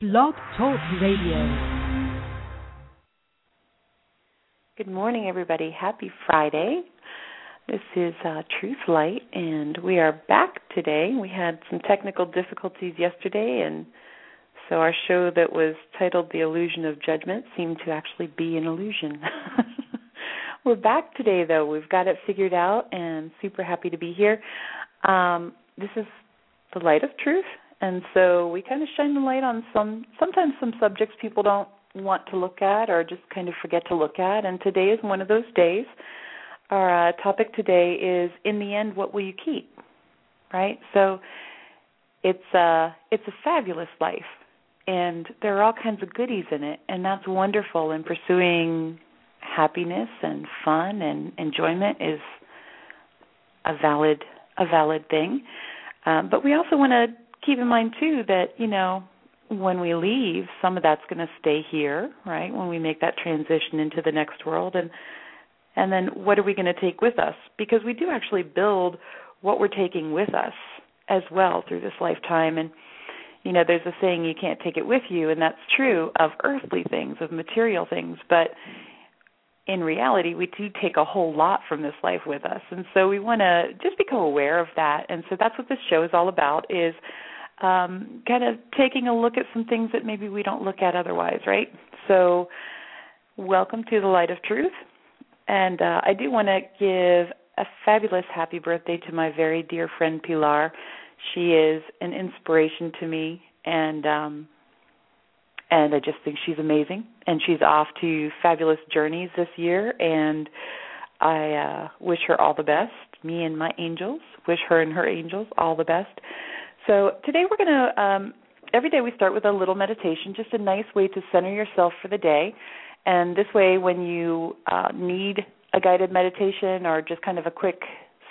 Blog Talk Radio. Good morning, everybody. Happy Friday. This is uh, Truth Light, and we are back today. We had some technical difficulties yesterday, and so our show that was titled The Illusion of Judgment seemed to actually be an illusion. We're back today, though. We've got it figured out, and super happy to be here. Um, this is the light of truth, and so we kind of shine the light on some sometimes some subjects people don't want to look at or just kind of forget to look at. And today is one of those days. Our uh, topic today is in the end what will you keep? Right? So it's a uh, it's a fabulous life. And there are all kinds of goodies in it. And that's wonderful. And pursuing happiness and fun and enjoyment is a valid a valid thing. Um, but we also want to keep in mind too that you know when we leave, some of that's going to stay here, right? When we make that transition into the next world, and and then what are we going to take with us? Because we do actually build what we're taking with us as well through this lifetime. And you know, there's a saying you can't take it with you, and that's true of earthly things, of material things, but in reality, we do take a whole lot from this life with us, and so we want to just become aware of that. And so that's what this show is all about: is um, kind of taking a look at some things that maybe we don't look at otherwise, right? So, welcome to the light of truth. And uh, I do want to give a fabulous happy birthday to my very dear friend Pilar. She is an inspiration to me, and um, and I just think she's amazing. And she's off to fabulous journeys this year, and I uh, wish her all the best. Me and my angels wish her and her angels all the best. So today we're going to, um, every day we start with a little meditation, just a nice way to center yourself for the day. And this way, when you uh, need a guided meditation or just kind of a quick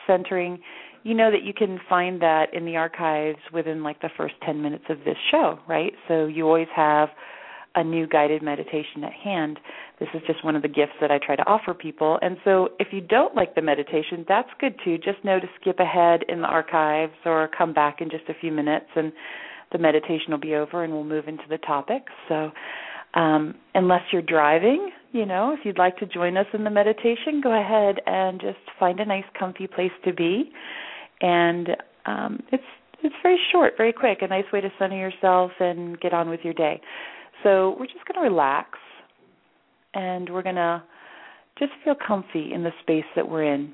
centering, you know that you can find that in the archives within like the first 10 minutes of this show, right? So you always have a new guided meditation at hand. This is just one of the gifts that I try to offer people. And so if you don't like the meditation, that's good too. Just know to skip ahead in the archives or come back in just a few minutes and the meditation will be over and we'll move into the topic. So um, unless you're driving, you know, if you'd like to join us in the meditation, go ahead and just find a nice comfy place to be. And um, it's it's very short, very quick, a nice way to center yourself and get on with your day. So we're just going to relax and we're going to just feel comfy in the space that we're in.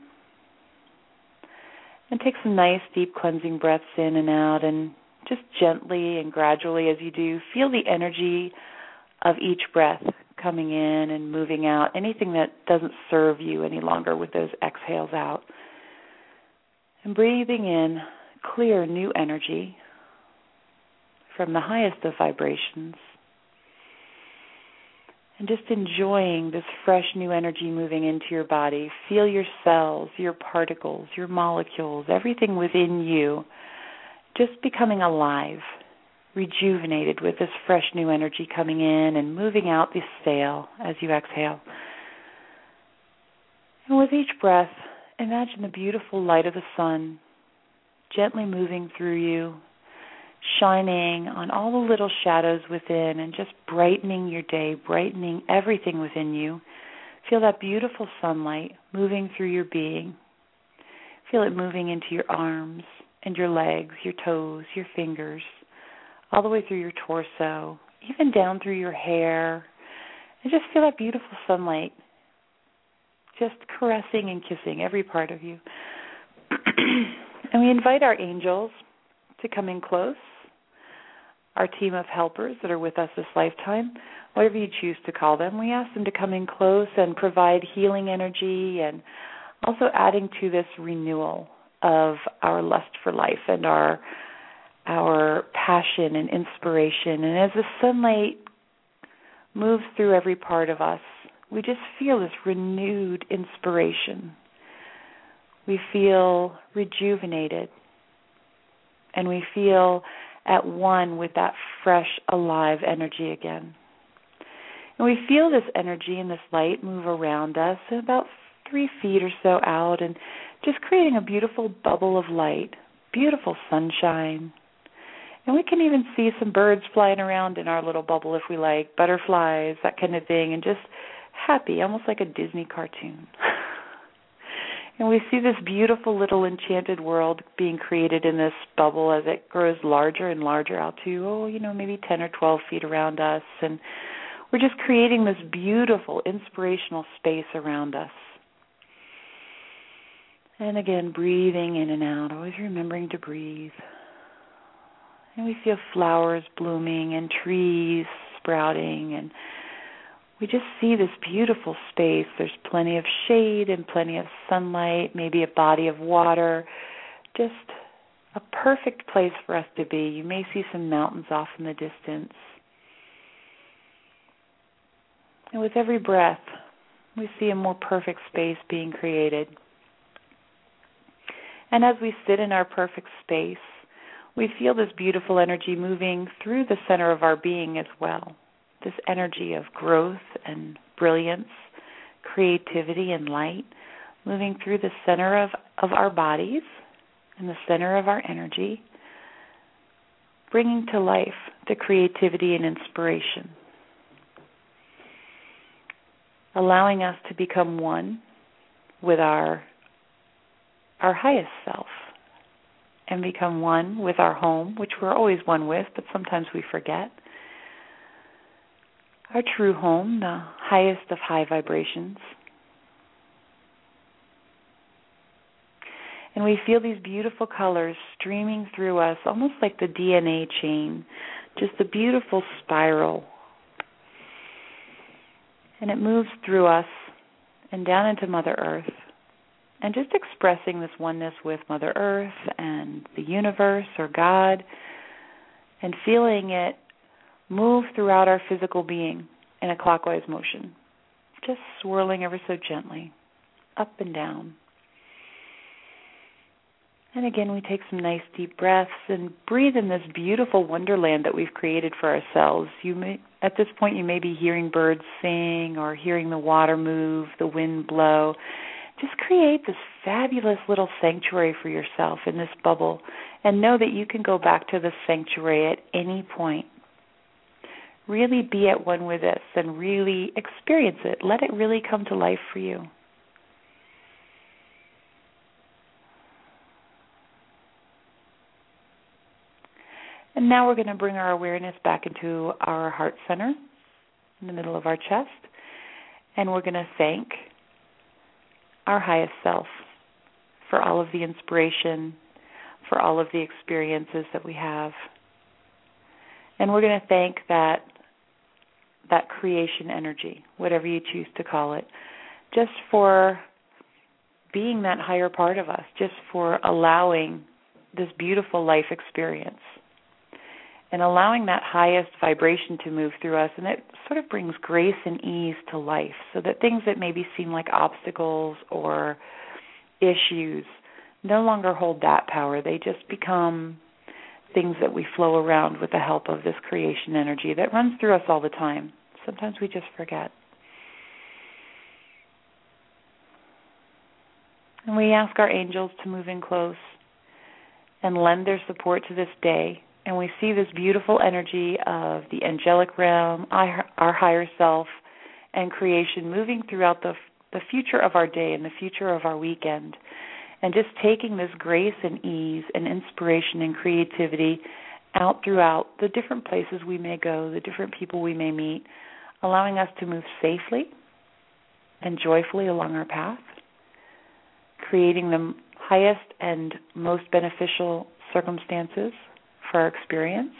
And take some nice deep cleansing breaths in and out and just gently and gradually as you do, feel the energy of each breath coming in and moving out, anything that doesn't serve you any longer with those exhales out. And breathing in clear new energy from the highest of vibrations and just enjoying this fresh new energy moving into your body. Feel your cells, your particles, your molecules, everything within you just becoming alive, rejuvenated with this fresh new energy coming in and moving out the stale as you exhale. And with each breath, imagine the beautiful light of the sun gently moving through you, shining on all the little shadows within and just brightening your day, brightening everything within you. Feel that beautiful sunlight moving through your being. Feel it moving into your arms and your legs, your toes, your fingers, all the way through your torso, even down through your hair. And just feel that beautiful sunlight just caressing and kissing every part of you. and we invite our angels to come in close our team of helpers that are with us this lifetime, whatever you choose to call them, we ask them to come in close and provide healing energy and also adding to this renewal of our lust for life and our our passion and inspiration. And as the sunlight moves through every part of us, we just feel this renewed inspiration. We feel rejuvenated. And we feel at one with that fresh, alive energy again. And we feel this energy and this light move around us about three feet or so out and just creating a beautiful bubble of light, beautiful sunshine. And we can even see some birds flying around in our little bubble if we like, butterflies, that kind of thing, and just happy, almost like a Disney cartoon. and we see this beautiful little enchanted world being created in this bubble as it grows larger and larger out to, oh, you know, maybe 10 or 12 feet around us. And we're just creating this beautiful, inspirational space around us. And again, breathing in and out, always remembering to breathe. And we feel flowers blooming and trees sprouting and we just see this beautiful space. There's plenty of shade and plenty of sunlight, maybe a body of water. Just a perfect place for us to be. You may see some mountains off in the distance. And with every breath, we see a more perfect space being created. And as we sit in our perfect space, we feel this beautiful energy moving through the center of our being as well this energy of growth and brilliance, creativity and light moving through the center of, of our bodies and the center of our energy, bringing to life the creativity and inspiration, allowing us to become one with our our highest self and become one with our home, which we're always one with, but sometimes we forget our true home, the highest of high vibrations. And we feel these beautiful colors streaming through us, almost like the DNA chain, just a beautiful spiral. And it moves through us and down into Mother Earth. And just expressing this oneness with Mother Earth and the universe or God, and feeling it move throughout our physical being in a clockwise motion, just swirling ever so gently, up and down. And again, we take some nice deep breaths and breathe in this beautiful wonderland that we've created for ourselves. You may, at this point, you may be hearing birds sing or hearing the water move, the wind blow. Just create this fabulous little sanctuary for yourself in this bubble, and know that you can go back to the sanctuary at any point really be at one with this and really experience it. Let it really come to life for you. And now we're going to bring our awareness back into our heart center in the middle of our chest. And we're going to thank our highest self for all of the inspiration, for all of the experiences that we have. And we're going to thank that that creation energy, whatever you choose to call it, just for being that higher part of us, just for allowing this beautiful life experience and allowing that highest vibration to move through us. And it sort of brings grace and ease to life so that things that maybe seem like obstacles or issues no longer hold that power. They just become things that we flow around with the help of this creation energy that runs through us all the time. Sometimes we just forget. And we ask our angels to move in close and lend their support to this day. And we see this beautiful energy of the angelic realm, our higher self, and creation moving throughout the the future of our day and the future of our weekend and just taking this grace and ease and inspiration and creativity out throughout the different places we may go, the different people we may meet, allowing us to move safely and joyfully along our path, creating the highest and most beneficial circumstances for our experience.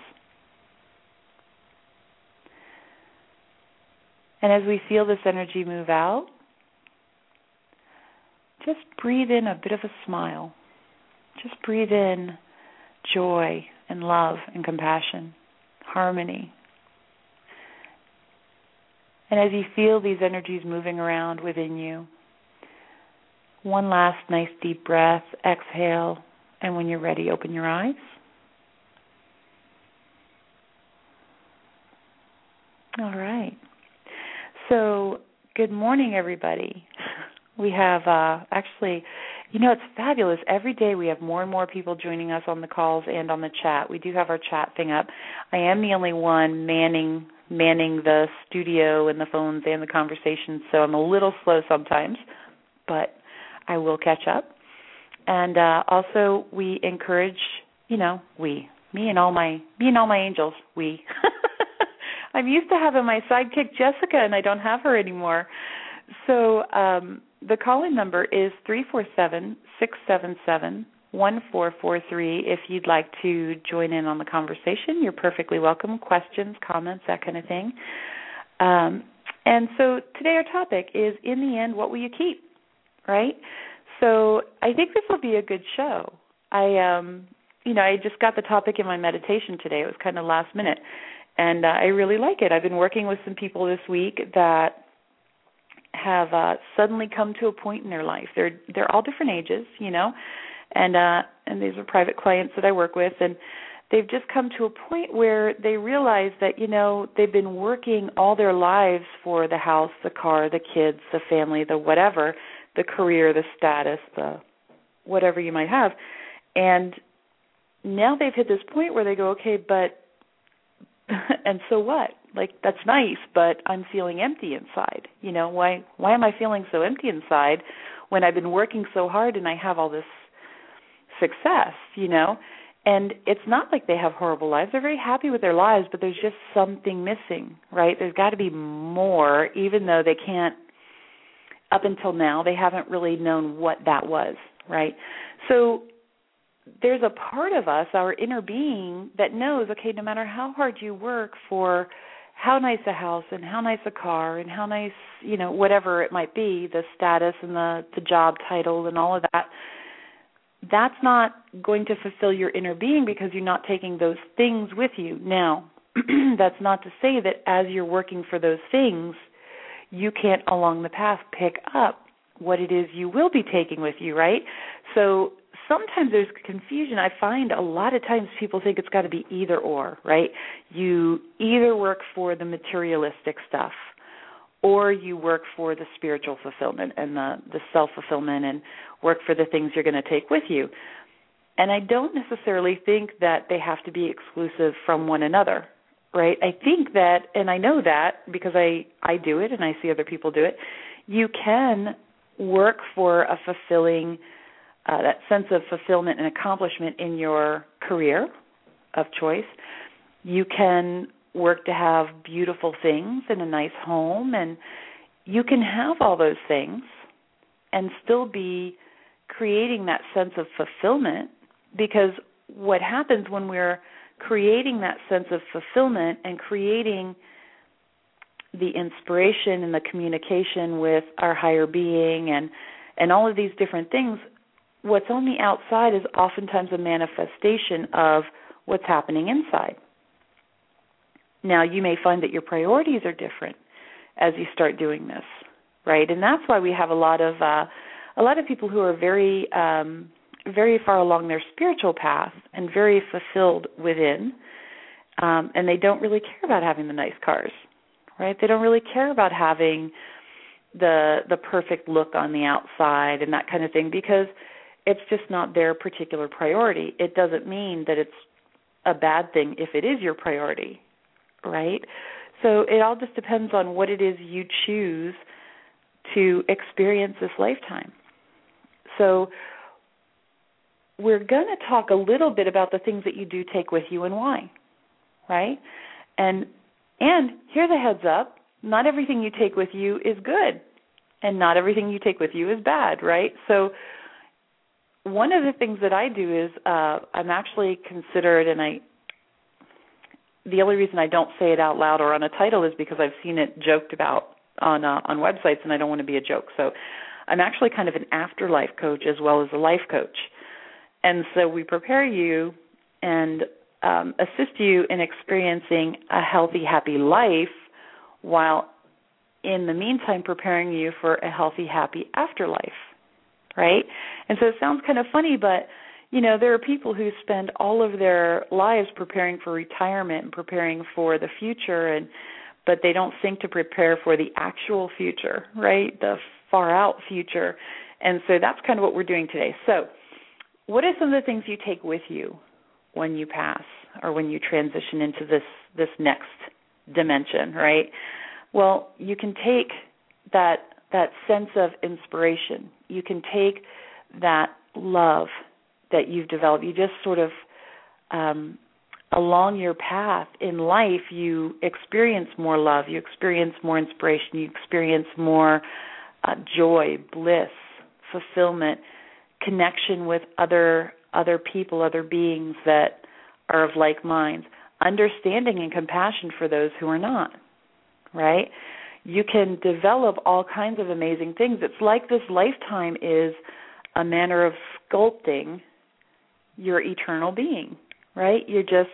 And as we feel this energy move out, just breathe in a bit of a smile. Just breathe in joy and love and compassion, harmony. And as you feel these energies moving around within you, one last nice deep breath, exhale, and when you're ready, open your eyes. All right. So, good morning, everybody. We have uh, actually, you know, it's fabulous. Every day we have more and more people joining us on the calls and on the chat. We do have our chat thing up. I am the only one manning manning the studio and the phones and the conversations, so I'm a little slow sometimes, but I will catch up. And uh, also, we encourage, you know, we, me and all my, me and all my angels, we. I'm used to having my sidekick Jessica, and I don't have her anymore. So um, the call-in number is three four seven six seven seven one four four three. If you'd like to join in on the conversation, you're perfectly welcome. Questions, comments, that kind of thing. Um, and so today our topic is, in the end, what will you keep? Right. So I think this will be a good show. I um, you know, I just got the topic in my meditation today. It was kind of last minute and uh, I really like it. I've been working with some people this week that have uh, suddenly come to a point in their life. They're they're all different ages, you know, and uh, and these are private clients that I work with, and they've just come to a point where they realize that you know they've been working all their lives for the house, the car, the kids, the family, the whatever, the career, the status, the whatever you might have, and now they've hit this point where they go, okay, but and so what? Like that's nice, but I'm feeling empty inside. You know, why why am I feeling so empty inside when I've been working so hard and I have all this success, you know? And it's not like they have horrible lives. They're very happy with their lives, but there's just something missing, right? There's got to be more even though they can't up until now they haven't really known what that was, right? So there's a part of us, our inner being, that knows, okay, no matter how hard you work for how nice a house and how nice a car and how nice, you know, whatever it might be, the status and the the job title and all of that, that's not going to fulfill your inner being because you're not taking those things with you. Now, that's not to say that as you're working for those things, you can't along the path pick up what it is you will be taking with you, right? So sometimes there's confusion. I find a lot of times people think it's got to be either or, right? You either work for the materialistic stuff or you work for the spiritual fulfillment and the the self fulfillment and work for the things you're going to take with you. And I don't necessarily think that they have to be exclusive from one another, right? I think that and I know that because I I do it and I see other people do it. You can work for a fulfilling uh, that sense of fulfillment and accomplishment in your career of choice. You can work to have beautiful things and a nice home, and you can have all those things and still be creating that sense of fulfillment because what happens when we're creating that sense of fulfillment and creating the inspiration and the communication with our higher being and and all of these different things what's on the outside is oftentimes a manifestation of what's happening inside. Now, you may find that your priorities are different as you start doing this, right? And that's why we have a lot of uh, a lot of people who are very um, very far along their spiritual path and very fulfilled within, um, and they don't really care about having the nice cars, right? They don't really care about having the the perfect look on the outside and that kind of thing because it's just not their particular priority. It doesn't mean that it's a bad thing if it is your priority, right? So it all just depends on what it is you choose to experience this lifetime. So we're going to talk a little bit about the things that you do take with you and why, right? And and here's a heads up, not everything you take with you is good and not everything you take with you is bad, right? So one of the things that I do is uh, I'm actually considered, and I the only reason I don't say it out loud or on a title is because I've seen it joked about on uh, on websites, and I don't want to be a joke. So I'm actually kind of an afterlife coach as well as a life coach, and so we prepare you and um, assist you in experiencing a healthy, happy life while in the meantime preparing you for a healthy, happy afterlife. Right? And so it sounds kind of funny, but you know, there are people who spend all of their lives preparing for retirement and preparing for the future and but they don't think to prepare for the actual future, right? The far out future. And so that's kind of what we're doing today. So, what are some of the things you take with you when you pass or when you transition into this this next dimension, right? Well, you can take that that sense of inspiration. You can take that love that you've developed. You just sort of um, along your path in life, you experience more love, you experience more inspiration, you experience more uh, joy, bliss, fulfillment, connection with other other people, other beings that are of like minds, understanding and compassion for those who are not. Right? You can develop all kinds of amazing things. It's like this lifetime is a manner of sculpting your eternal being, right? You're just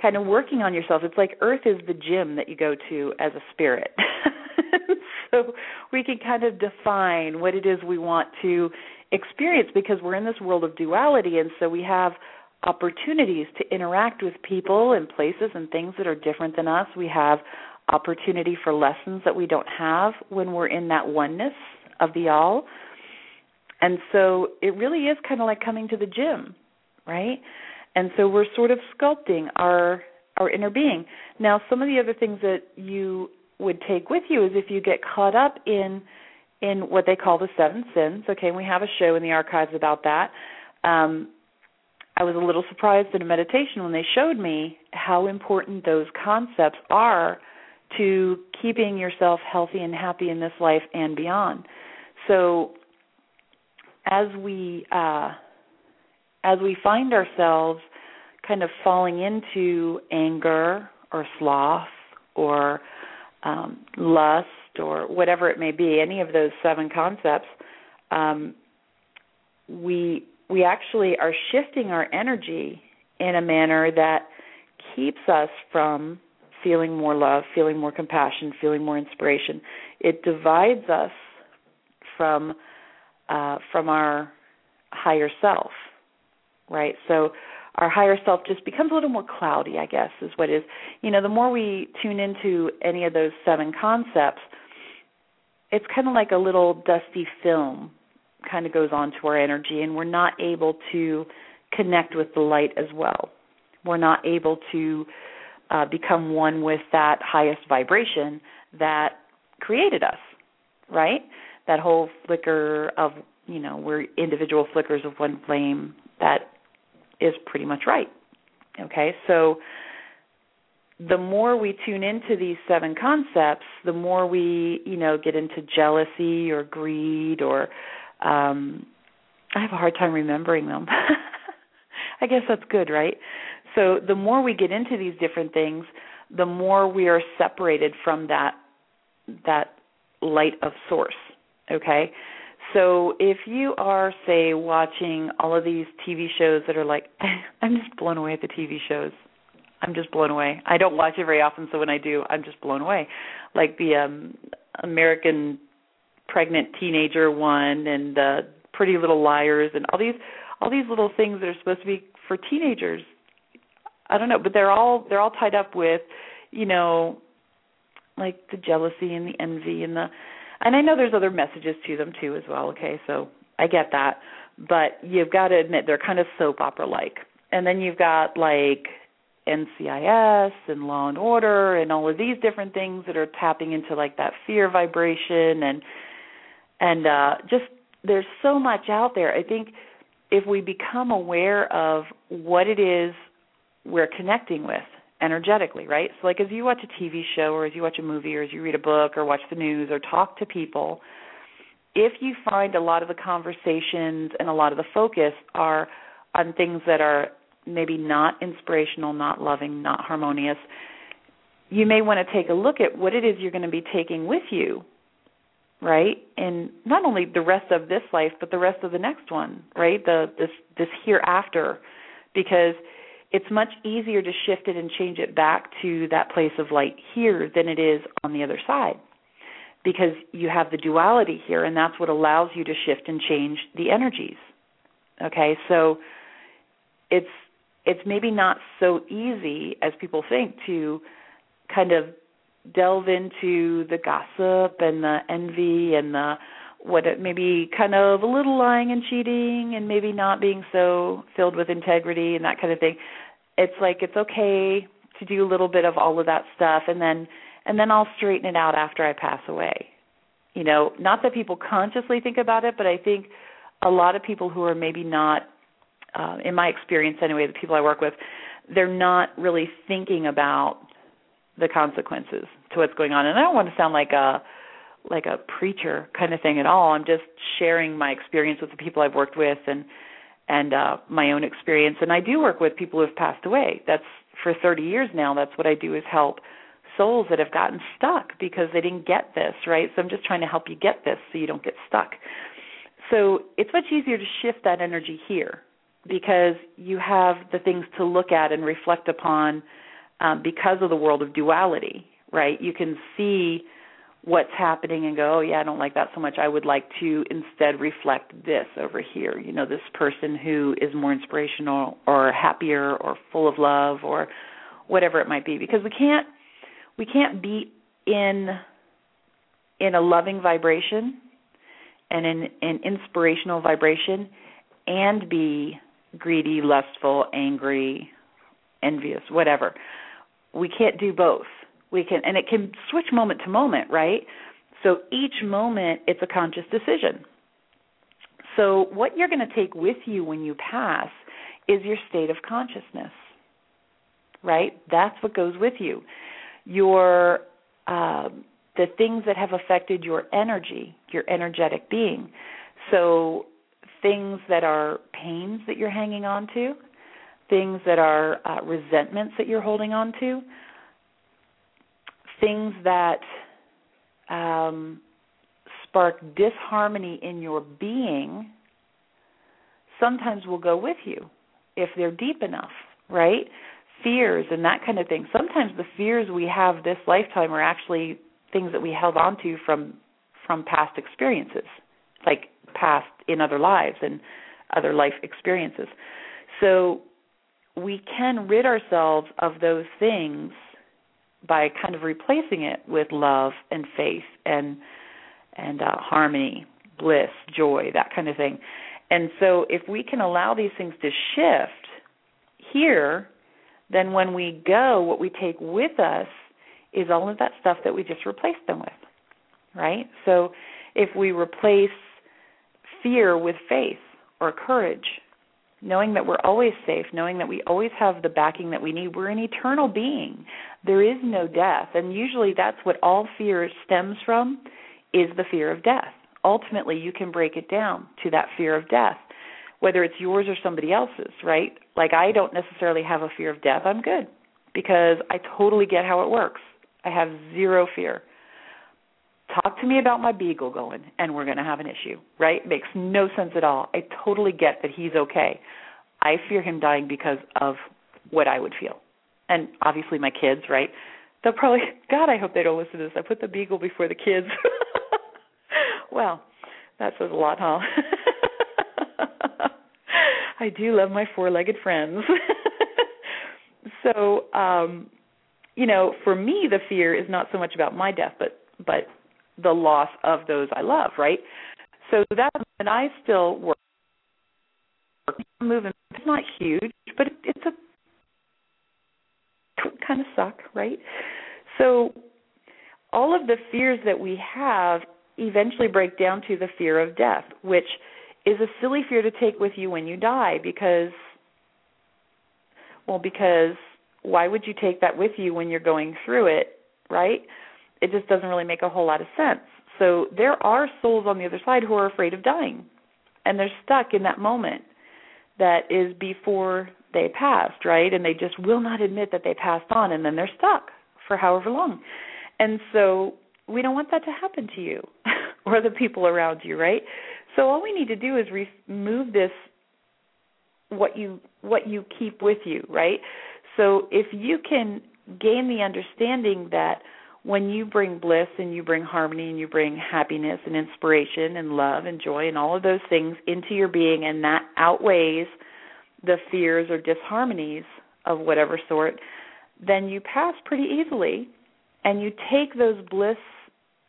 kind of working on yourself. It's like Earth is the gym that you go to as a spirit. so we can kind of define what it is we want to experience because we're in this world of duality and so we have opportunities to interact with people and places and things that are different than us. We have opportunity for lessons that we don't have when we're in that oneness of the all. And so it really is kind of like coming to the gym, right? And so we're sort of sculpting our our inner being. Now, some of the other things that you would take with you is if you get caught up in in what they call the seven sins. Okay, we have a show in the archives about that. Um, I was a little surprised in a meditation when they showed me how important those concepts are to keeping yourself healthy and happy in this life and beyond. So, as we uh, as we find ourselves kind of falling into anger or sloth or um, lust or whatever it may be, any of those seven concepts, um, we we actually are shifting our energy in a manner that keeps us from feeling more love, feeling more compassion, feeling more inspiration. It divides us from uh, from our higher self right? So our higher self just becomes a little more cloudy, I guess, is what is. You know, the more we tune into any of those seven concepts, it's kind of like a little dusty film kind of goes onto our energy, and we're not able to connect with the light as well. We're not able to uh, become one with that highest vibration that created us, right? That whole flicker of, you know, we're individual flickers of one flame that is pretty much right. Okay, so the more we tune into these seven concepts, the more we, you know, get into jealousy or greed or um I have a hard time remembering them. I guess that's good, right? So the more we get into these different things, the more we are separated from that that light of source. Okay? So if you are, say, watching all of these TV shows that are like, I'm just blown away at the TV shows. I'm just blown away. I don't watch it very often, so when I do, I'm just blown away. Like the um American pregnant teenager one and the Pretty Little Liars and all these all these little things that are supposed to be for teenagers. I don't know, but they're all they're all tied up with, you know, like the jealousy and the envy and the and I know there's other messages to them too as well, okay? So I get that. But you've got to admit they're kind of soap opera like. And then you've got like NCIS and Law and Order and all of these different things that are tapping into like that fear vibration and and uh just there's so much out there. I think if we become aware of what it is we're connecting with energetically, right? So like as you watch a TV show or as you watch a movie or as you read a book or watch the news or talk to people, if you find a lot of the conversations and a lot of the focus are on things that are maybe not inspirational, not loving, not harmonious, you may want to take a look at what it is you're going to be taking with you, right? And not only the rest of this life, but the rest of the next one, right? The this this hereafter because it's much easier to shift it and change it back to that place of light here than it is on the other side. Because you have the duality here and that's what allows you to shift and change the energies. Okay? So it's it's maybe not so easy as people think to kind of delve into the gossip and the envy and the what it maybe kind of a little lying and cheating and maybe not being so filled with integrity and that kind of thing it's like it's okay to do a little bit of all of that stuff and then and then I'll straighten it out after I pass away. You know, not that people consciously think about it, but I think a lot of people who are maybe not uh, in my experience anyway, the people I work with, they're not really thinking about the consequences to what's going on. And I don't want to sound like a like a preacher kind of thing at all. I'm just sharing my experience with the people I've worked with and and uh my own experience and I do work with people who have passed away. That's for 30 years now. That's what I do is help souls that have gotten stuck because they didn't get this, right? So I'm just trying to help you get this so you don't get stuck. So it's much easier to shift that energy here because you have the things to look at and reflect upon um, because of the world of duality, right? You can see what's happening and go, oh yeah, I don't like that so much. I would like to instead reflect this over here. You know, this person who is more inspirational or happier or full of love or whatever it might be. Because we can't we can't be in in a loving vibration and in an inspirational vibration and be greedy, lustful, angry, envious, whatever. We can't do both we can and it can switch moment to moment right? So each moment it's a conscious decision. So what you're going to take with you when you pass is your state of consciousness right? That's what goes with you. Your uh, the things that have affected your energy your energetic being. So things that are pains that you're hanging on to things that are uh, resentments that you're holding on to things that um, spark disharmony in your being sometimes will go with you if they're deep enough, right? Fears and that kind of thing. Sometimes the fears we have this lifetime are actually things that we held on to from from past experiences, like past in other lives and other life experiences. So we can rid ourselves of those things by kind of replacing it with love and faith and and uh, harmony, bliss, joy, that kind of thing. And so if we can allow these things to shift here, then when we go, what we take with us is all of that stuff that we just replaced them with. Right? So if we replace fear with faith or courage knowing that we're always safe, knowing that we always have the backing that we need. We're an eternal being. There is no death. And usually that's what all fear stems from is the fear of death. Ultimately, you can break it down to that fear of death, whether it's yours or somebody else's, right? Like I don't necessarily have a fear of death. I'm good because I totally get how it works. I have zero fear talk to me about my beagle going and we're going to have an issue, right? Makes no sense at all. I totally get that he's okay. I fear him dying because of what I would feel. And obviously my kids, right? They'll probably God, I hope they don't listen to this. I put the beagle before the kids. well, that says a lot, huh? I do love my four-legged friends. so, um you know, for me the fear is not so much about my death, but but the loss of those I love, right? So that and I still work moving. It's not huge, but it's a kind of suck, right? So all of the fears that we have eventually break down to the fear of death, which is a silly fear to take with you when you die because well because why would you take that with you when you're going through it, right? It just doesn't really make a whole lot of sense. So there are souls on the other side who are afraid of dying, and they're stuck in that moment that is before they passed, right? And they just will not admit that they passed on, and then they're stuck for however long. And so we don't want that to happen to you or the people around you, right? So all we need to do is remove this what you what you keep with you, right? So if you can gain the understanding that when you bring bliss and you bring harmony and you bring happiness and inspiration and love and joy and all of those things into your being and that outweighs the fears or disharmonies of whatever sort, then you pass pretty easily and you take those bliss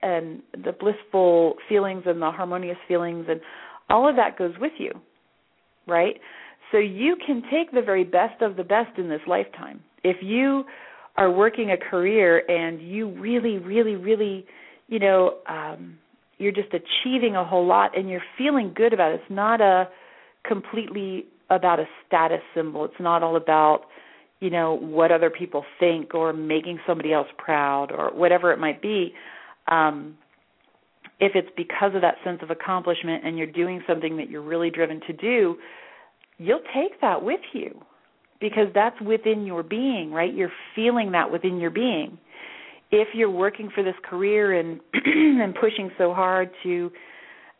and the blissful feelings and the harmonious feelings and all of that goes with you, right? So you can take the very best of the best in this lifetime. If you are working a career and you really, really, really, you know, um, you're just achieving a whole lot and you're feeling good about it. It's not a completely about a status symbol. It's not all about, you know, what other people think or making somebody else proud or whatever it might be. Um, if it's because of that sense of accomplishment and you're doing something that you're really driven to do, you'll take that with you because that's within your being, right? You're feeling that within your being. If you're working for this career and and pushing so hard to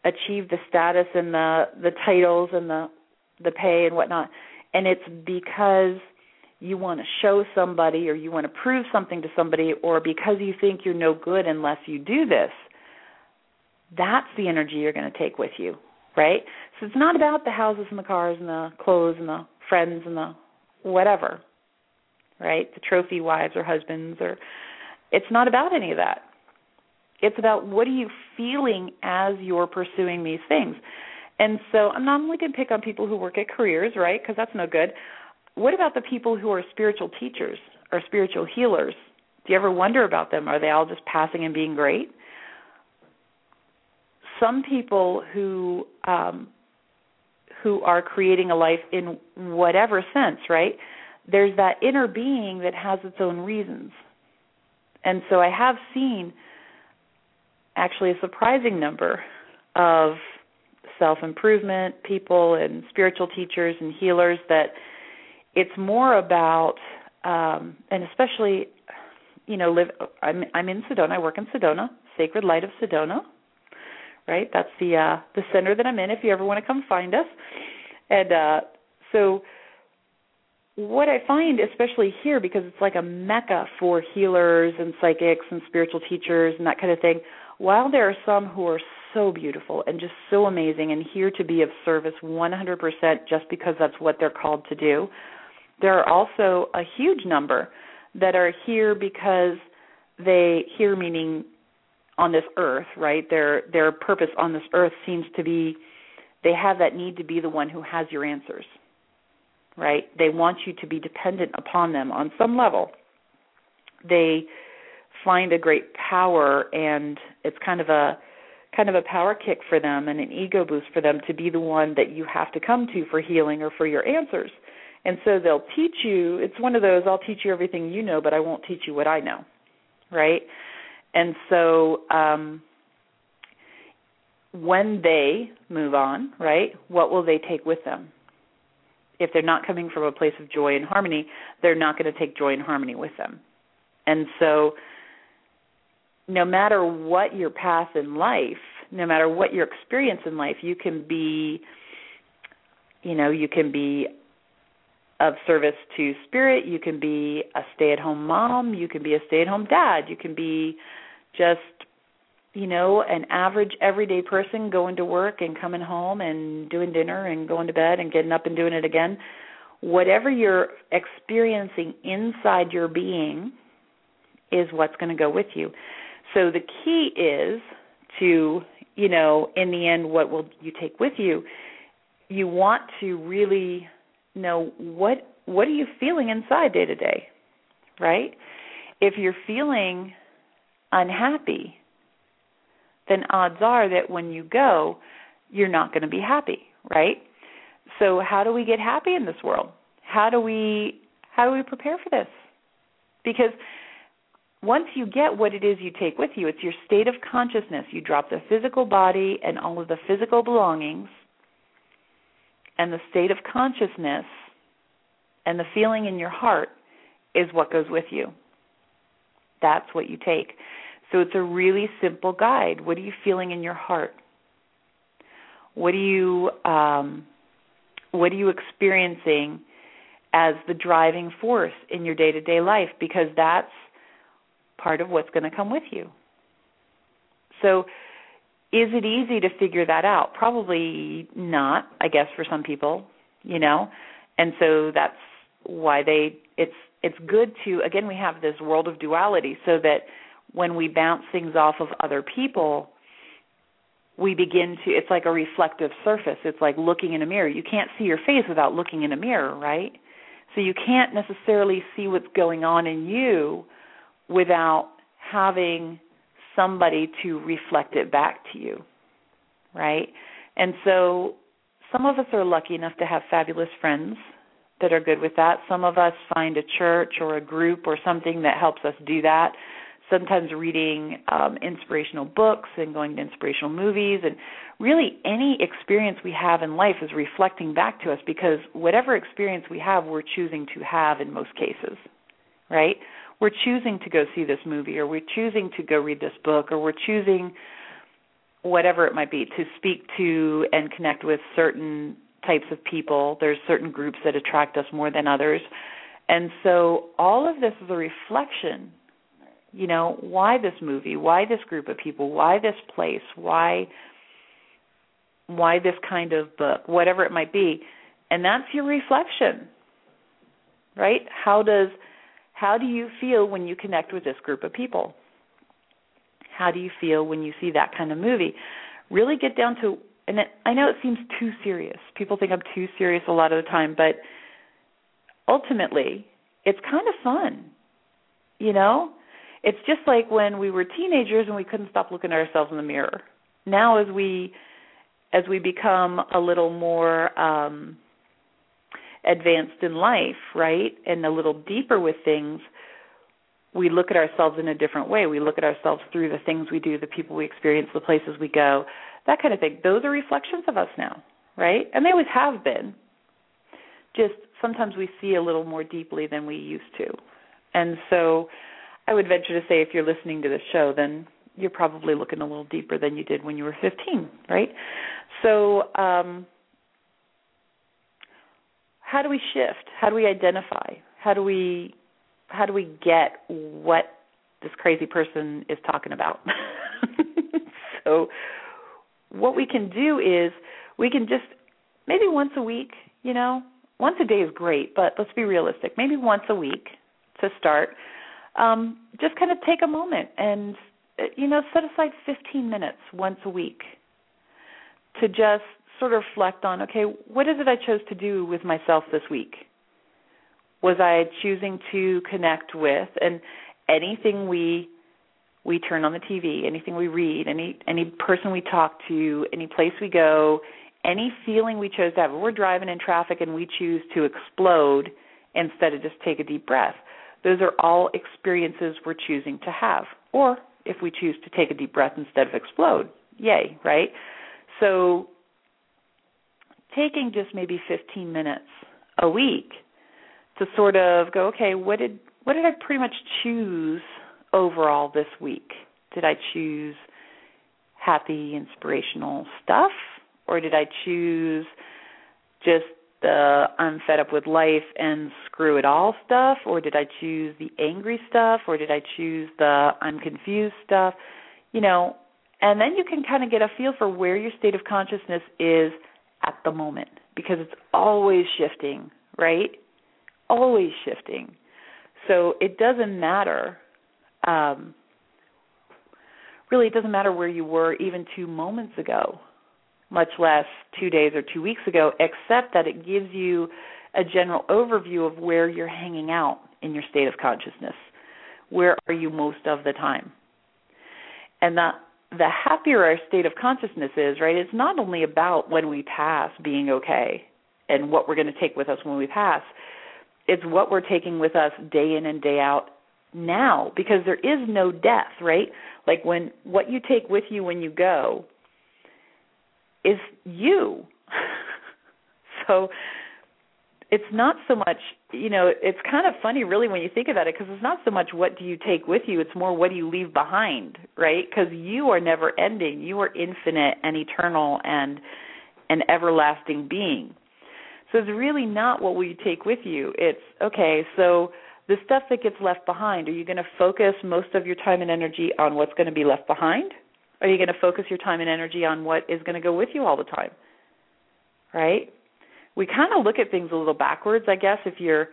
achieve the status and the the titles and the the pay and whatnot, and it's because you want to show somebody or you want to prove something to somebody or because you think you're no good unless you do this, that's the energy you're going to take with you, right? So it's not about the houses and the cars and the clothes and the friends and the whatever, right? The trophy wives or husbands or it's not about any of that. It's about what are you feeling as you're pursuing these things. And so I'm not only going to pick on people who work at careers, right? Because that's no good. What about the people who are spiritual teachers or spiritual healers? Do you ever wonder about them? Are they all just passing and being great? Some people who um, who are creating a life in whatever sense, right? There's that inner being that has its own reasons. And so I have seen actually a surprising number of self improvement people and spiritual teachers and healers that it's more about um and especially you know live I'm I'm in Sedona I work in Sedona Sacred Light of Sedona right? That's the uh the center that I'm in if you ever want to come find us. And uh so what I find especially here because it's like a mecca for healers and psychics and spiritual teachers and that kind of thing, while there are some who are so beautiful and just so amazing and here to be of service 100% just because that's what they're called to do, there are also a huge number that are here because they here meaning on this earth, right? Their their purpose on this earth seems to be they have that need to be the one who has your answers. Right? They want you to be dependent upon them on some level. They find a great power and it's kind of a kind of a power kick for them and an ego boost for them to be the one that you have to come to for healing or for your answers. And so they'll teach you, it's one of those I'll teach you everything you know, but I won't teach you what I know. Right? And so um, when they move on, right, what will they take with them? If they're not coming from a place of joy and harmony, they're not going to take joy and harmony with them. And so no matter what your path in life, no matter what your experience in life, you can be you know, you can be of service to spirit, you can be a stay-at-home mom, you can be a stay-at-home dad, you can be just you know an average everyday person going to work and coming home and doing dinner and going to bed and getting up and doing it again. Whatever you're experiencing inside your being is what's going to go with you. So the key is to you know in the end what will you take with you? You want to really know what what are you feeling inside day to day right? If you're feeling unhappy, then odds are that when you go, you're not going to be happy, right? So how do we get happy in this world? How do we how do we prepare for this? Because once you get what it is you take with you, it's your state of consciousness. You drop the physical body and all of the physical belongings, and the state of consciousness and the feeling in your heart is what goes with you. That's what you take. So it's a really simple guide. What are you feeling in your heart? What do you um, What are you experiencing as the driving force in your day-to-day life because that's part of what's going to come with you. So is it easy to figure that out? Probably not, I guess for some people, you know. And so that's why they it's it's good to again we have this world of duality so that when we bounce things off of other people we begin to it's like a reflective surface it's like looking in a mirror you can't see your face without looking in a mirror right so you can't necessarily see what's going on in you without having somebody to reflect it back to you right and so some of us are lucky enough to have fabulous friends that are good with that. Some of us find a church or a group or something that helps us do that. Sometimes reading um, inspirational books and going to inspirational movies, and really any experience we have in life is reflecting back to us because whatever experience we have, we're choosing to have in most cases, right? We're choosing to go see this movie, or we're choosing to go read this book, or we're choosing whatever it might be to speak to and connect with certain types of people. There's certain groups that attract us more than others. And so all of this is a reflection. You know, why this movie? Why this group of people? Why this place? Why why this kind of book? Whatever it might be. And that's your reflection. Right? How does how do you feel when you connect with this group of people? How do you feel when you see that kind of movie? Really get down to and it, I know it seems too serious. People think I'm too serious a lot of the time, but ultimately, it's kind of fun. You know, it's just like when we were teenagers and we couldn't stop looking at ourselves in the mirror. Now, as we as we become a little more um advanced in life, right, and a little deeper with things, we look at ourselves in a different way. We look at ourselves through the things we do, the people we experience, the places we go, that kind of thing. Those are reflections of us now, right? And they always have been. Just sometimes we see a little more deeply than we used to. And so I would venture to say if you're listening to this show, then you're probably looking a little deeper than you did when you were 15, right? So, um, how do we shift? How do we identify? How do we how do we get what this crazy person is talking about? so what we can do is we can just maybe once a week, you know, once a day is great, but let's be realistic. Maybe once a week to start. Um, just kind of take a moment and uh, you know set aside 15 minutes once a week to just sort of reflect on okay, what is it I chose to do with myself this week? Was I choosing to connect with and anything we we turn on the TV, anything we read, any any person we talk to, any place we go, any feeling we chose to have. We're driving in traffic and we choose to explode instead of just take a deep breath. Those are all experiences we're choosing to have. Or if we choose to take a deep breath instead of explode, yay, right? So taking just maybe 15 minutes a week to sort of go, okay, what did what did I pretty much choose overall this week? Did I choose happy, inspirational stuff, or did I choose just the I'm fed up with life and screw it all stuff, or did I choose the angry stuff, or did I choose the I'm confused stuff? You know, and then you can kind of get a feel for where your state of consciousness is at the moment because it's always shifting, right? Always shifting. So it doesn't matter um, really it doesn't matter where you were even two moments ago, much less two days or two weeks ago, except that it gives you a general overview of where you're hanging out in your state of consciousness. Where are you most of the time? And the the happier our state of consciousness is, right, it's not only about when we pass being okay and what we're going to take with us when we pass. It's what we're taking with us day in and day out now because there is no death, right? Like when what you take with you when you go is you. so it's not so much, you know, it's kind of funny really when you think about it because it's not so much what do you take with you, it's more what do you leave behind, right? Because you are never ending. You are infinite and eternal and an everlasting being. So it's really not what will you take with you. It's okay, so the stuff that gets left behind, are you going to focus most of your time and energy on what's going to be left behind? Are you going to focus your time and energy on what is going to go with you all the time? Right? We kind of look at things a little backwards, I guess, if you're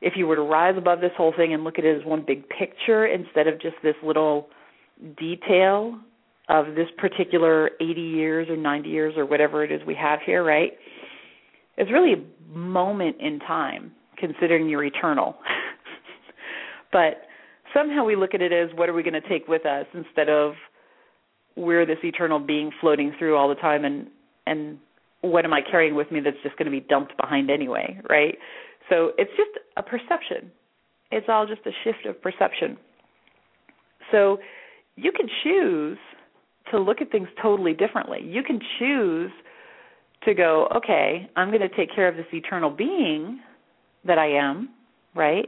if you were to rise above this whole thing and look at it as one big picture instead of just this little detail of this particular 80 years or 90 years or whatever it is we have here, right? It's really a moment in time considering you're eternal. but somehow we look at it as what are we going to take with us instead of we're this eternal being floating through all the time and and what am I carrying with me that's just going to be dumped behind anyway, right? So it's just a perception. It's all just a shift of perception. So you can choose to look at things totally differently. You can choose to go, okay, I'm going to take care of this eternal being that I am, right?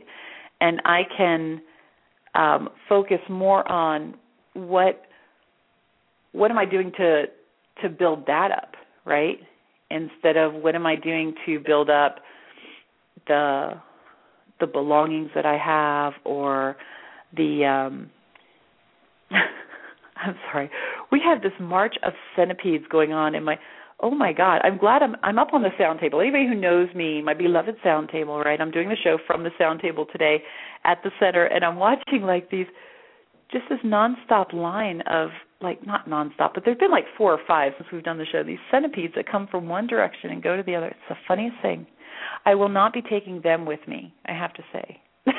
And I can um, focus more on what what am I doing to to build that up, right? Instead of what am I doing to build up the the belongings that I have or the um I'm sorry. We have this march of centipedes going on in my oh my god i'm glad i'm i'm up on the sound table anybody who knows me my beloved sound table right i'm doing the show from the sound table today at the center and i'm watching like these just this nonstop line of like not nonstop but there's been like four or five since we've done the show these centipedes that come from one direction and go to the other it's the funniest thing i will not be taking them with me i have to say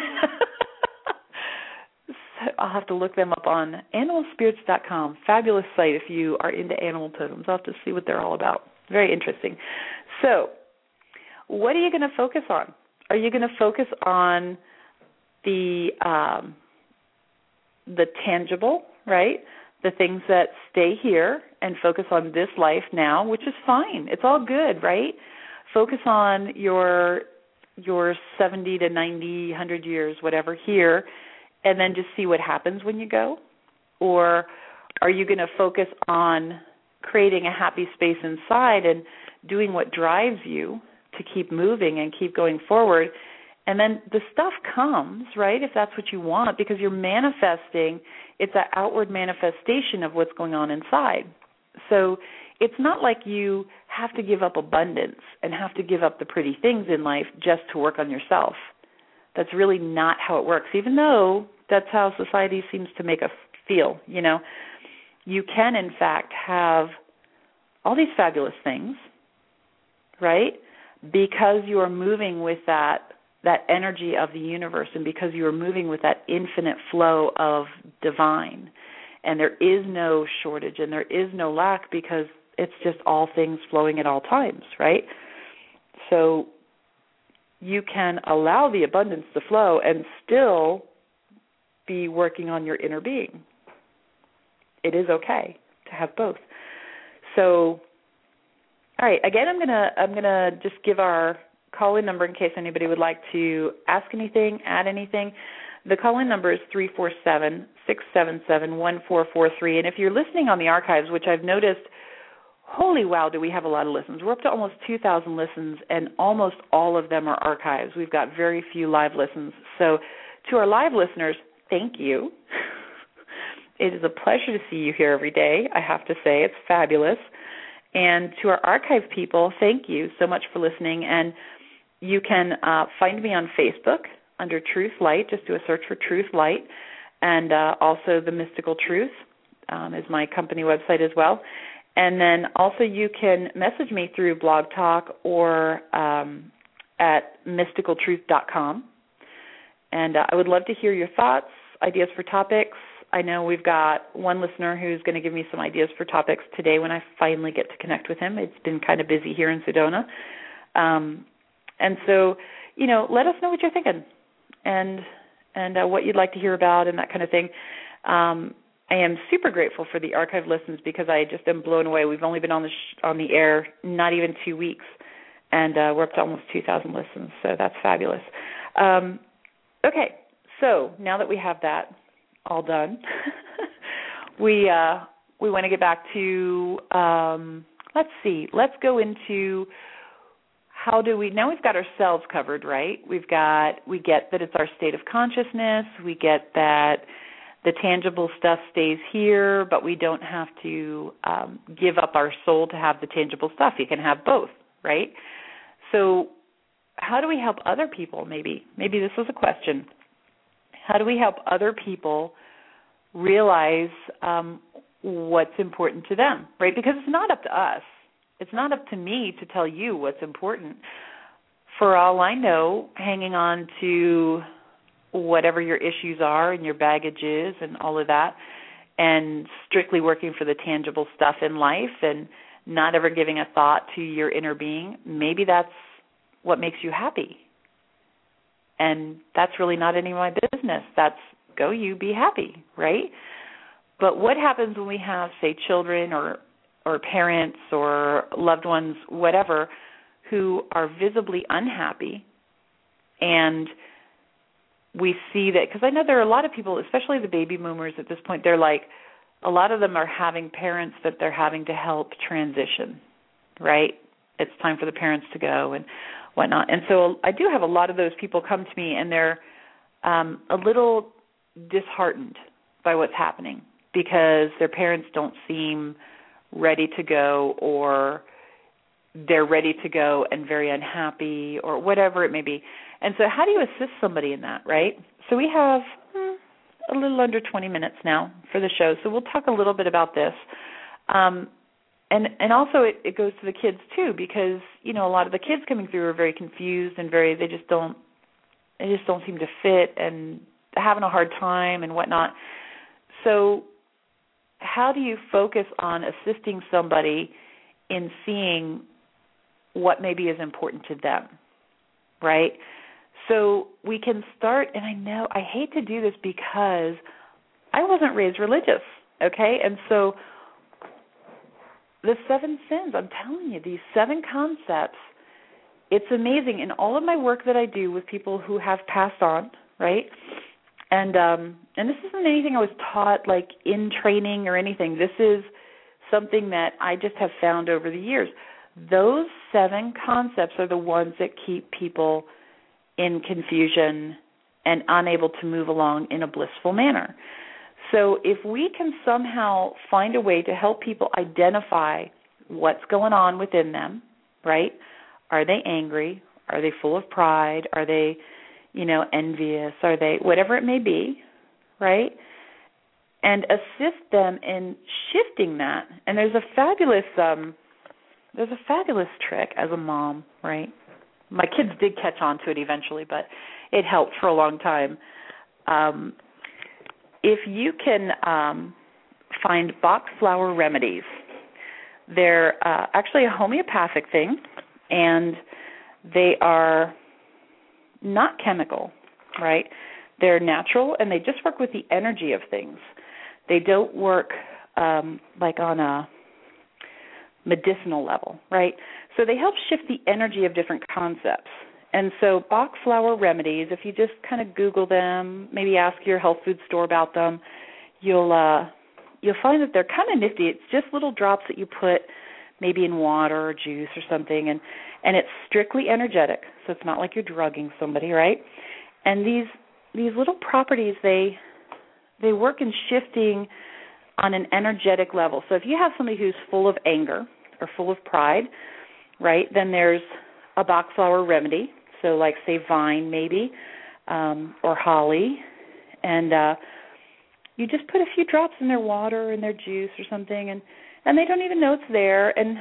I'll have to look them up on animalspirits.com. Fabulous site if you are into animal totems. I'll have to see what they're all about. Very interesting. So, what are you going to focus on? Are you going to focus on the um, the tangible, right? The things that stay here and focus on this life now, which is fine. It's all good, right? Focus on your your 70 to 90, 100 years, whatever here and then just see what happens when you go? Or are you going to focus on creating a happy space inside and doing what drives you to keep moving and keep going forward? And then the stuff comes, right? If that's what you want, because you're manifesting, it's an outward manifestation of what's going on inside. So it's not like you have to give up abundance and have to give up the pretty things in life just to work on yourself. That's really not how it works, even though that's how society seems to make us feel, you know. You can in fact have all these fabulous things, right? Because you are moving with that that energy of the universe and because you are moving with that infinite flow of divine. And there is no shortage and there is no lack because it's just all things flowing at all times, right? So you can allow the abundance to flow and still be working on your inner being. It is okay to have both. So all right, again I'm going to I'm going to just give our call-in number in case anybody would like to ask anything, add anything. The call-in number is three four seven six seven seven one four four three. and if you're listening on the archives, which I've noticed holy wow, do we have a lot of listens. We're up to almost 2,000 listens, and almost all of them are archives. We've got very few live listens. So, to our live listeners, thank you. it is a pleasure to see you here every day. I have to say, it's fabulous. And to our archive people, thank you so much for listening. And you can uh, find me on Facebook under Truth Light. Just do a search for Truth Light, and uh, also the Mystical Truth um, is my company website as well. And then also you can message me through Blog Talk or um, at mysticaltruth.com. And uh, I would love to hear your thoughts, ideas for topics. I know we've got one listener who's going to give me some ideas for topics today when I finally get to connect with him. It's been kind of busy here in Sedona. Um, and so, you know, let us know what you're thinking and and uh, what you'd like to hear about and that kind of thing. Um, I am super grateful for the archive listens because I just am blown away. We've only been on the sh- on the air not even two weeks, and uh, we're up to almost 2,000 listens. So that's fabulous. Um, okay, so now that we have that all done, we uh, we want to get back to um, let's see. Let's go into how do we now we've got ourselves covered, right? We've got we get that it's our state of consciousness, we get that the tangible stuff stays here, but we don't have to um, give up our soul to have the tangible stuff. You can have both, right? So, how do we help other people? Maybe, maybe this was a question. How do we help other people realize um, what's important to them, right? Because it's not up to us. It's not up to me to tell you what's important. For all I know, hanging on to whatever your issues are and your baggage is and all of that and strictly working for the tangible stuff in life and not ever giving a thought to your inner being, maybe that's what makes you happy. And that's really not any of my business. That's go you be happy, right? But what happens when we have say children or or parents or loved ones whatever who are visibly unhappy and we see that because I know there are a lot of people, especially the baby boomers at this point, they're like a lot of them are having parents that they're having to help transition, right? It's time for the parents to go and whatnot. And so I do have a lot of those people come to me and they're um a little disheartened by what's happening because their parents don't seem ready to go or they're ready to go and very unhappy or whatever it may be. And so, how do you assist somebody in that, right? So, we have hmm, a little under 20 minutes now for the show, so we'll talk a little bit about this. Um, and and also it, it goes to the kids too because you know a lot of the kids coming through are very confused and very they just don't they just don't seem to fit and having a hard time and whatnot. So how do you focus on assisting somebody in seeing what maybe is important to them, right? So we can start, and I know I hate to do this because I wasn't raised religious, okay? And so the seven sins, I'm telling you, these seven concepts, it's amazing. In all of my work that I do with people who have passed on, right? And um and this isn't anything I was taught like in training or anything. This is something that I just have found over the years. Those seven concepts are the ones that keep people in confusion and unable to move along in a blissful manner. So, if we can somehow find a way to help people identify what's going on within them, right? Are they angry? Are they full of pride? Are they, you know, envious? Are they whatever it may be, right? And assist them in shifting that. And there's a fabulous um there's a fabulous trick as a mom, right? my kids did catch on to it eventually, but it helped for a long time. Um, if you can um, find Bach flower remedies, they're uh, actually a homeopathic thing, and they are not chemical, right? They're natural, and they just work with the energy of things. They don't work um, like on a medicinal level, right? So they help shift the energy of different concepts. And so Bach flower remedies, if you just kind of Google them, maybe ask your health food store about them, you'll uh you'll find that they're kind of nifty. It's just little drops that you put maybe in water or juice or something and and it's strictly energetic. So it's not like you're drugging somebody, right? And these these little properties they they work in shifting on an energetic level. So if you have somebody who's full of anger or full of pride, right? Then there's a Bach flower remedy, so like say vine maybe, um, or holly, and uh, you just put a few drops in their water and their juice or something, and and they don't even know it's there, and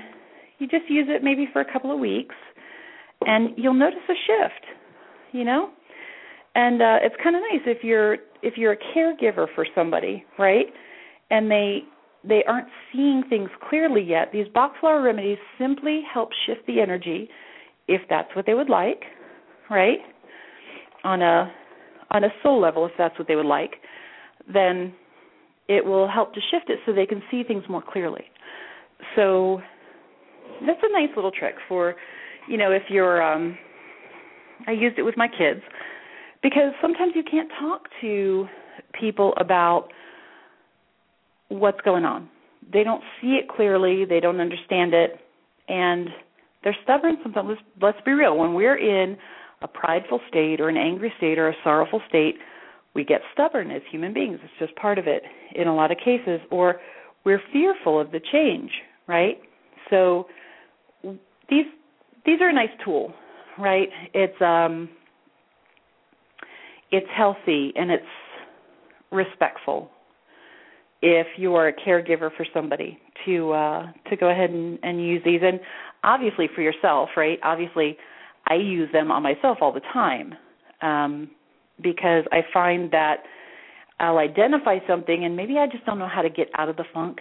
you just use it maybe for a couple of weeks, and you'll notice a shift, you know, and uh, it's kind of nice if you're if you're a caregiver for somebody, right? And they they aren't seeing things clearly yet, these Bach flower remedies simply help shift the energy if that's what they would like, right? On a on a soul level if that's what they would like, then it will help to shift it so they can see things more clearly. So that's a nice little trick for, you know, if you're um I used it with my kids because sometimes you can't talk to people about what's going on. They don't see it clearly, they don't understand it, and they're stubborn sometimes. Let's, let's be real. When we're in a prideful state or an angry state or a sorrowful state we get stubborn as human beings. It's just part of it in a lot of cases or we're fearful of the change right? So these these are a nice tool right? It's um it's healthy and it's respectful if you are a caregiver for somebody to uh to go ahead and, and use these. And obviously for yourself right? Obviously i use them on myself all the time um because i find that i'll identify something and maybe i just don't know how to get out of the funk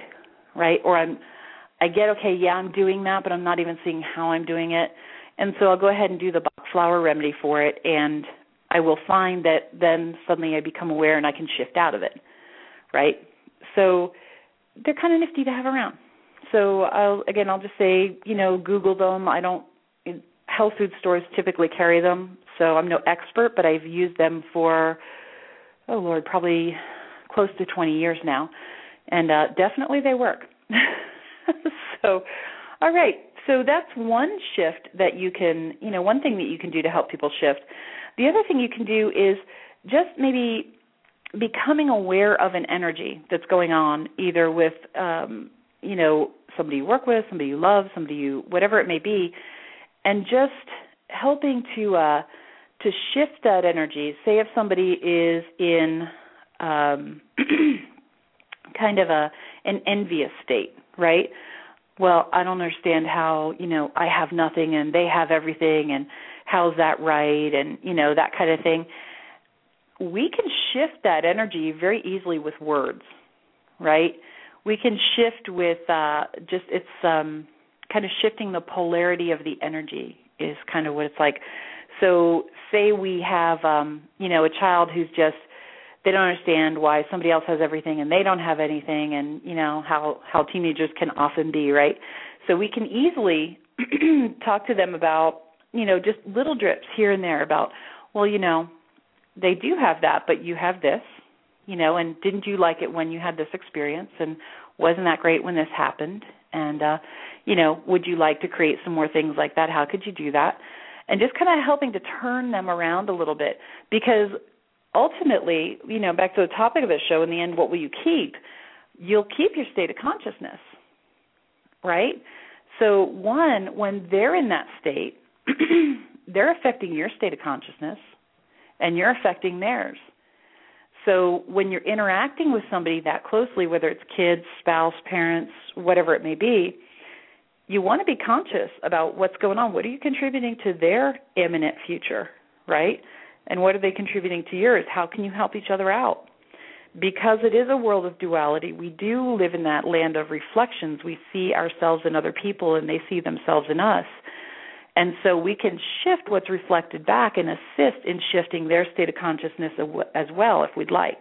right? Or i'm i get okay yeah i'm doing that but i'm not even seeing how i'm doing it and so i'll go ahead and do the Bach flower remedy for it and i will find that then suddenly i become aware and i can shift out of it right so they're kind of nifty to have around. So I'll, again, I'll just say, you know, Google them. I don't. Health food stores typically carry them, so I'm no expert, but I've used them for, oh Lord, probably close to 20 years now, and uh, definitely they work. so, all right. So that's one shift that you can, you know, one thing that you can do to help people shift. The other thing you can do is just maybe becoming aware of an energy that's going on either with um you know somebody you work with somebody you love somebody you whatever it may be and just helping to uh to shift that energy say if somebody is in um kind of a an envious state right well i don't understand how you know i have nothing and they have everything and how's that right and you know that kind of thing we can shift that energy very easily with words, right? We can shift with uh, just it's um, kind of shifting the polarity of the energy is kind of what it's like. So, say we have um, you know a child who's just they don't understand why somebody else has everything and they don't have anything, and you know how how teenagers can often be, right? So we can easily talk to them about you know just little drips here and there about well you know they do have that, but you have this, you know, and didn't you like it when you had this experience and wasn't that great when this happened? And uh, you know, would you like to create some more things like that? How could you do that? And just kind of helping to turn them around a little bit because ultimately, you know, back to the topic of the show in the end, what will you keep? You'll keep your state of consciousness. Right? So one, when they're in that state, they're affecting your state of consciousness and you're affecting theirs. So when you're interacting with somebody that closely, whether it's kids, spouse, parents, whatever it may be, you want to be conscious about what's going on. What are you contributing to their imminent future, right? And what are they contributing to yours? How can you help each other out? Because it is a world of duality, we do live in that land of reflections. We see ourselves in other people and they see themselves in us. And so we can shift what's reflected back and assist in shifting their state of consciousness as well if we'd like.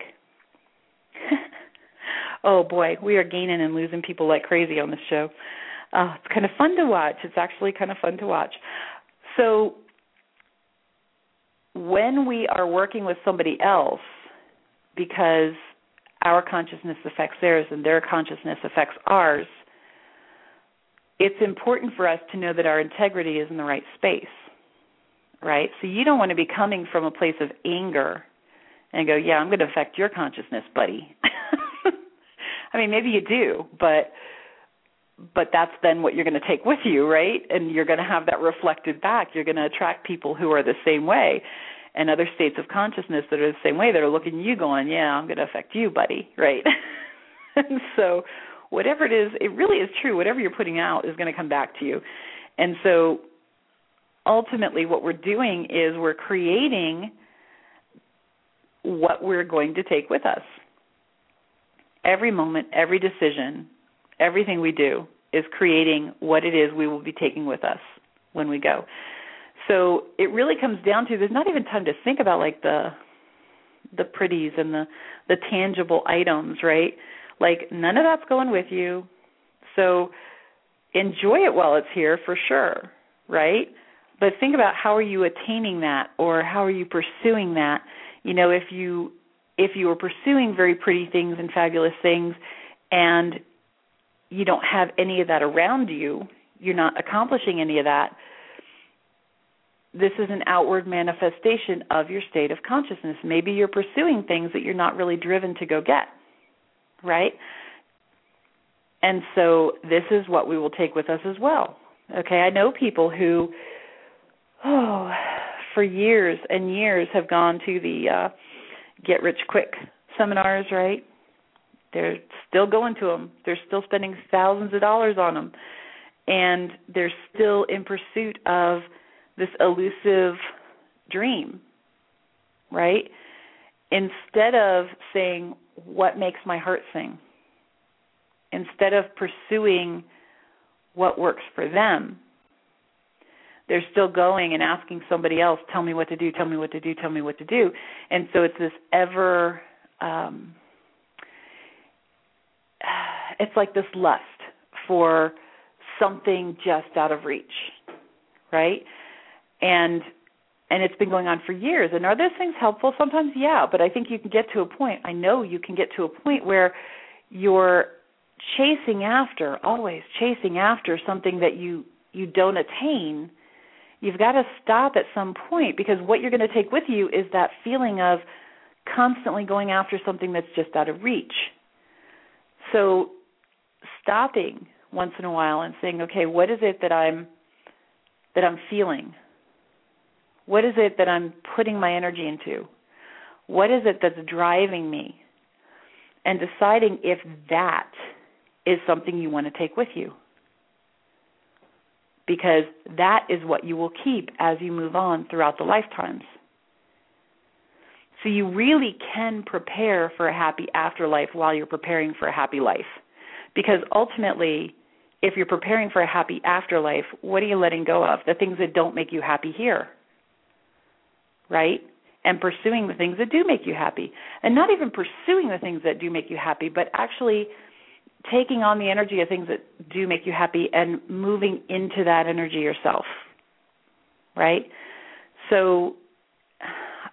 oh boy, we are gaining and losing people like crazy on this show. Uh, it's kind of fun to watch. It's actually kind of fun to watch. So when we are working with somebody else, because our consciousness affects theirs and their consciousness affects ours, it's important for us to know that our integrity is in the right space, right? So you don't want to be coming from a place of anger and go, yeah, I'm going to affect your consciousness, buddy. I mean, maybe you do, but but that's then what you're going to take with you, right? And you're going to have that reflected back. You're going to attract people who are the same way and other states of consciousness that are the same way that are looking at you going, yeah, I'm going to affect you, buddy, right? and so whatever it is, it really is true. Whatever you're putting out is going to come back to you. And so ultimately, what we're doing is we're creating what we're going to take with us. Every moment, every decision, everything we do is creating what it is we will be taking with us when we go. So it really comes down to there's not even time to think about like the the pretties and the the tangible items, right? Like none of that's going with you. So enjoy it while it's here for sure, right? But think about how are you attaining that or how are you pursuing that? You know, if you if you are pursuing very pretty things and fabulous things and you don't have any of that around you, you're not accomplishing any of that, this is an outward manifestation of your state of consciousness. Maybe you're pursuing things that you're not really driven to go get, right? And so this is what we will take with us as well. Okay, I know people who, oh, for years and years have gone to the uh, get rich quick seminars, right? They're still going to them. They're still spending thousands of dollars on them. And they're still in pursuit of this elusive dream, right? Instead of saying, What makes my heart sing? Instead of pursuing what works for them, they're still going and asking somebody else, Tell me what to do, tell me what to do, tell me what to do. And so it's this ever, um, it's like this lust for something just out of reach, right? and and it's been going on for years. And are those things helpful? Sometimes yeah. But i think you can get to a point i know you can get to a point where you're chasing after always chasing after something that you you don't attain. You've got to stop at some point because what you're going to take with you is that feeling of constantly going after something that's just out of reach. So stopping once in a while and saying okay what is it that i'm that i'm feeling what is it that I'm putting my energy into? What is it that's driving me? And deciding if that is something you want to take with you. Because that is what you will keep as you move on throughout the lifetimes. So you really can prepare for a happy afterlife while you're preparing for a happy life. Because ultimately, if you're preparing for a happy afterlife, what are you letting go of? The things that don't make you happy here right? And pursuing the things that do make you happy. And not even pursuing the things that do make you happy, but actually taking on the energy of things that do make you happy and moving into that energy yourself. Right? So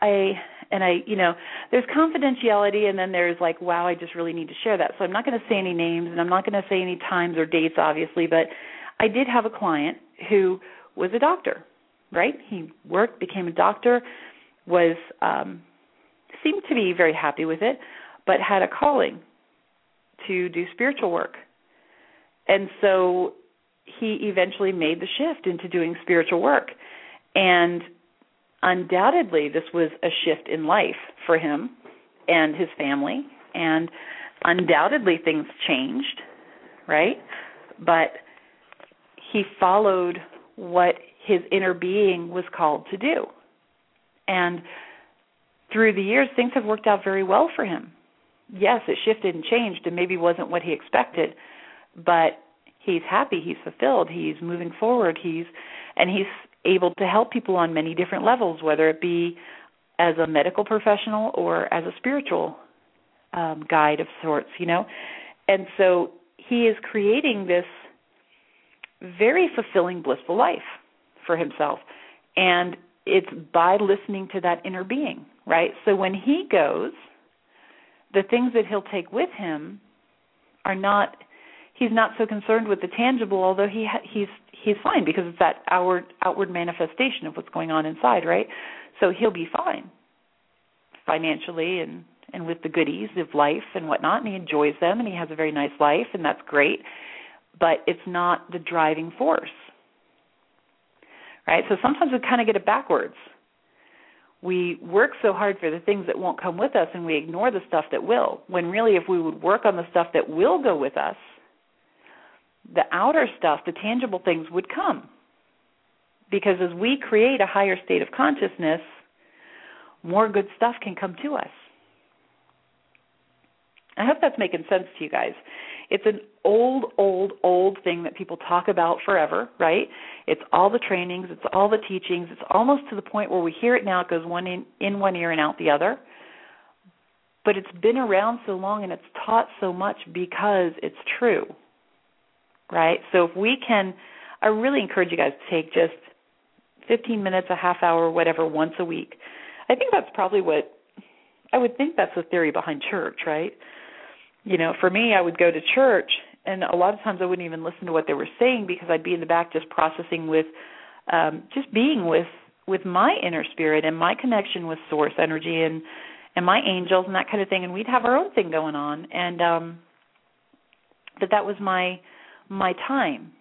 I and I, you know, there's confidentiality and then there's like, wow, I just really need to share that. So I'm not going to say any names and I'm not going to say any times or dates obviously, but I did have a client who was a doctor, right? He worked, became a doctor, was um, seemed to be very happy with it, but had a calling to do spiritual work. And so he eventually made the shift into doing spiritual work. And undoubtedly, this was a shift in life for him and his family. And undoubtedly, things changed, right? But he followed what his inner being was called to do. And through the years, things have worked out very well for him. Yes, it shifted and changed and maybe wasn't what he expected, but he's happy, he's fulfilled, he's moving forward, he's and he's able to help people on many different levels, whether it be as a medical professional or as a spiritual um, guide of sorts, you know. And so he is creating this very fulfilling, blissful life for himself. And it's by listening to that inner being, right? So when he goes, the things that he'll take with him are not he's not so concerned with the tangible although he ha- he's he's fine because it's that outward outward manifestation of what's going on inside, right? So he'll be fine financially and and with the goodies of life and whatnot and he enjoys them and he has a very nice life and that's great but it's not the driving force right? So sometimes we kind of get it backwards. We work so hard for the things that won't come with us and we ignore the stuff that will. When really, if we would work on the stuff that will go with us, the outer stuff, the tangible things would come. Because as we create a higher state of consciousness, more good stuff can come to us. I hope that's making sense to you guys. It's an old, old, old thing that people talk about forever, right? It's all the trainings, it's all the teachings, it's almost to the point where we hear it now, it goes one in, in one ear and out the other. But it's been around so long and it's taught so much because it's true, right? So if we can, I really encourage you guys to take just 15 minutes, a half hour, whatever, once a week. I think that's probably what I would think that's the theory behind church, right? you know, for me, I would go to church and a lot of times I wouldn't even listen to what they were saying because I'd be in the back just processing with um just being with with my inner spirit and my connection with source energy and and my angels and that kind of thing and we'd have our own thing going on and um that that was my my time.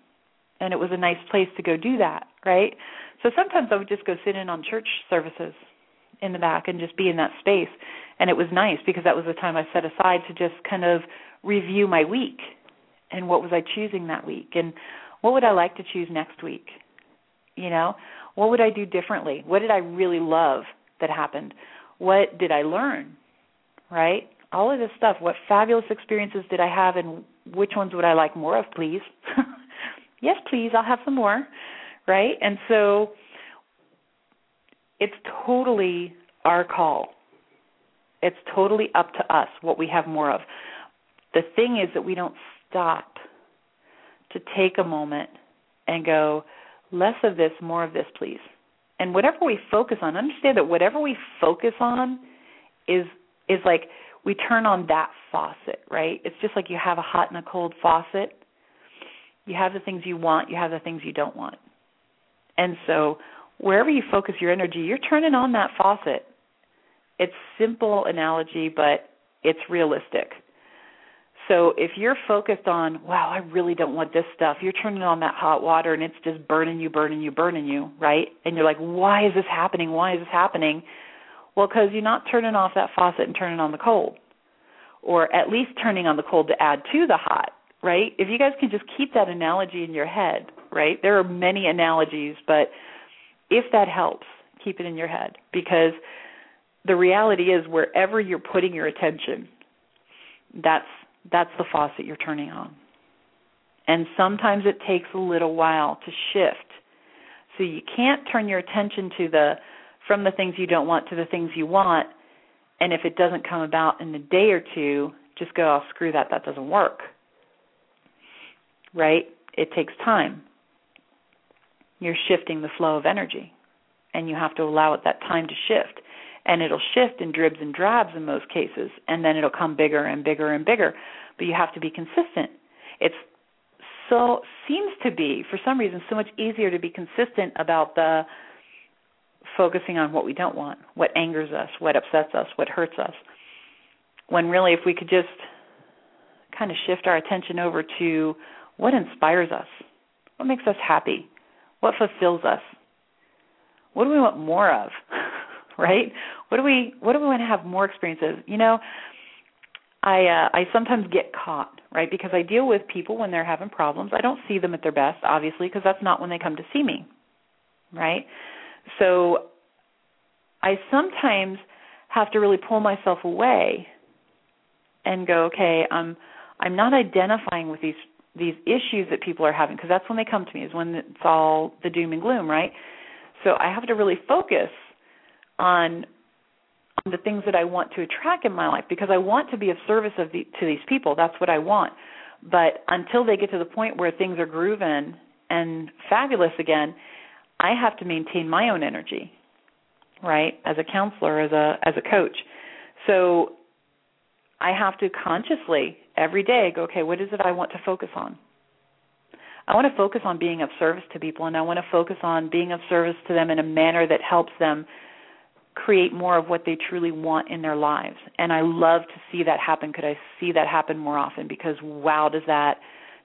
And it was a nice place to go do that right? So sometimes i would just go sit in on church services in the back and just be in that space. And it was nice because that was the time i set aside to just kind of review my week and what was i choosing that week. And what would i like to choose next week? You know what would i do differently? What did i really love that happened? What did i learn? Right? All of this stuff. What fabulous experiences did i have and which ones would i like more of please yes, please, I'll have some more, right? And so it's totally our call. It's totally up to us what we have more of. The thing is that we don't stop to take a moment and go, less of this, more of this, please. And whatever we focus on, understand that whatever we focus on is is like we turn on that faucet, right? It's just like you have a hot and a cold faucet you have the things you want, you have the things you don't want. And so wherever you focus your energy, you're turning on that faucet. It's simple analogy, but it's realistic. So if you're focused on, wow, I really don't want this stuff, you're turning on that hot water and it's just burning you, burning you, burning you, right? And you're like, why is this happening? Why is this happening? Well, because you're not turning off that faucet and turning on the cold, or at least turning on the cold to add to the hot right? If you guys can just keep that analogy in your head, right? There are many analogies, but if that helps, keep it in your head because the reality is wherever you're putting your attention, that's that's the faucet you're turning on. And sometimes it takes a little while to shift. So you can't turn your attention to the from the things you don't want to the things you want and if it doesn't come about in a day or two, just go, oh, screw that, that doesn't work right? It takes time. You're shifting the flow of energy, and you have to allow it that time to shift. And it'll shift in dribs and drabs in most cases, and then it'll come bigger and bigger and bigger. But you have to be consistent. It's so seems to be for some reason so much easier to be consistent about the focusing on what we don't want, what angers us, what upsets us, what hurts us. When really if we could just kind of shift our attention over to what inspires us? What makes us happy? What fulfills us? What do we want more of? right? What do we what do we want to have more experiences? You know, I uh, I sometimes get caught, right? Because I deal with people when they're having problems. I don't see them at their best, obviously, because that's not when they come to see me. Right? So I sometimes have to really pull myself away and go, okay, I'm I'm not identifying with these these issues that people are having because that's when they come to me is when it's all the doom and gloom right? So i have to really focus on on the things that i want to attract in my life because i want to be of service of the, to these people. That's what i want. But until they get to the point where things are grooving and fabulous again i have to maintain my own energy right as a counselor as a as a coach so i have to consciously every day go, okay, what is it I want to focus on? I want to focus on being of service to people, and I want to focus on being of service to them in a manner that helps them create more of what they truly want in their lives. And I love to see that happen. Could I see that happen more often? Because wow, does that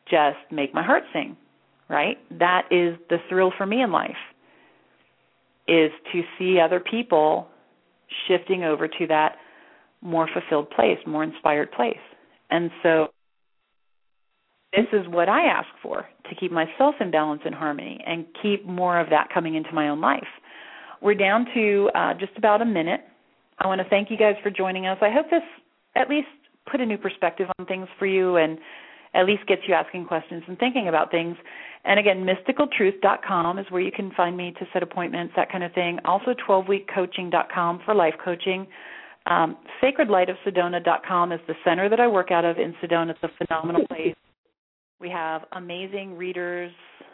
just make my heart sing, right? That is the thrill for me in life, is to see other people shifting over to that more fulfilled place, more inspired place. And so this is what I ask for to keep myself in balance and harmony and keep more of that coming into my own life. We're down to uh, just about a minute. I want to thank you guys for joining us. I hope this at least put a new perspective on things for you and at least gets you asking questions and thinking about things. And again, mysticaltruth.com is where you can find me to set appointments, that kind of thing. Also, 12weekcoaching.com for life coaching. Um, SacredLightOfSedona.com is the center that I work out of in Sedona. It's a phenomenal place. We have amazing readers,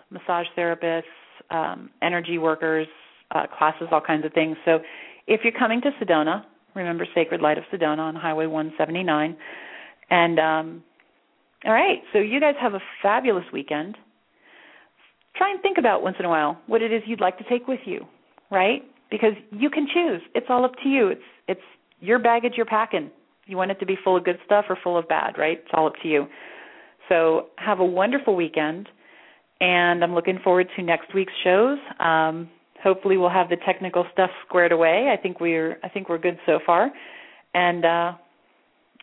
massage therapists, um, energy workers, uh, classes, all kinds of things. So if you're coming to Sedona, remember Sacred Light of Sedona on Highway 179. And um, All right. So you guys have a fabulous weekend. Try and think about once in a while what it is you'd like to take with you, right? Because you can choose. It's all up to you. It's it's your baggage you're packing. You want it to be full of good stuff or full of bad, right? It's all up to you. So have a wonderful weekend, and I'm looking forward to next week's shows. Um, hopefully, we'll have the technical stuff squared away. I think we're I think we're good so far, and uh,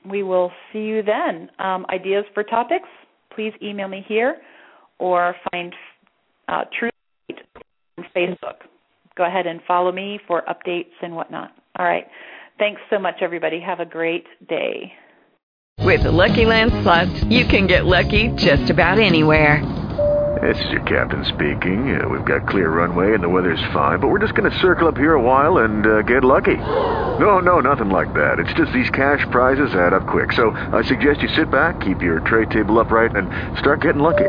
we will see you then. Um, ideas for topics? Please email me here, or find uh, True on Facebook. Go ahead and follow me for updates and whatnot. All right. Thanks so much, everybody. Have a great day. With the Lucky Land Slots, you can get lucky just about anywhere. This is your captain speaking. Uh, we've got clear runway and the weather's fine, but we're just going to circle up here a while and uh, get lucky. No, no, nothing like that. It's just these cash prizes add up quick. So I suggest you sit back, keep your tray table upright, and start getting lucky.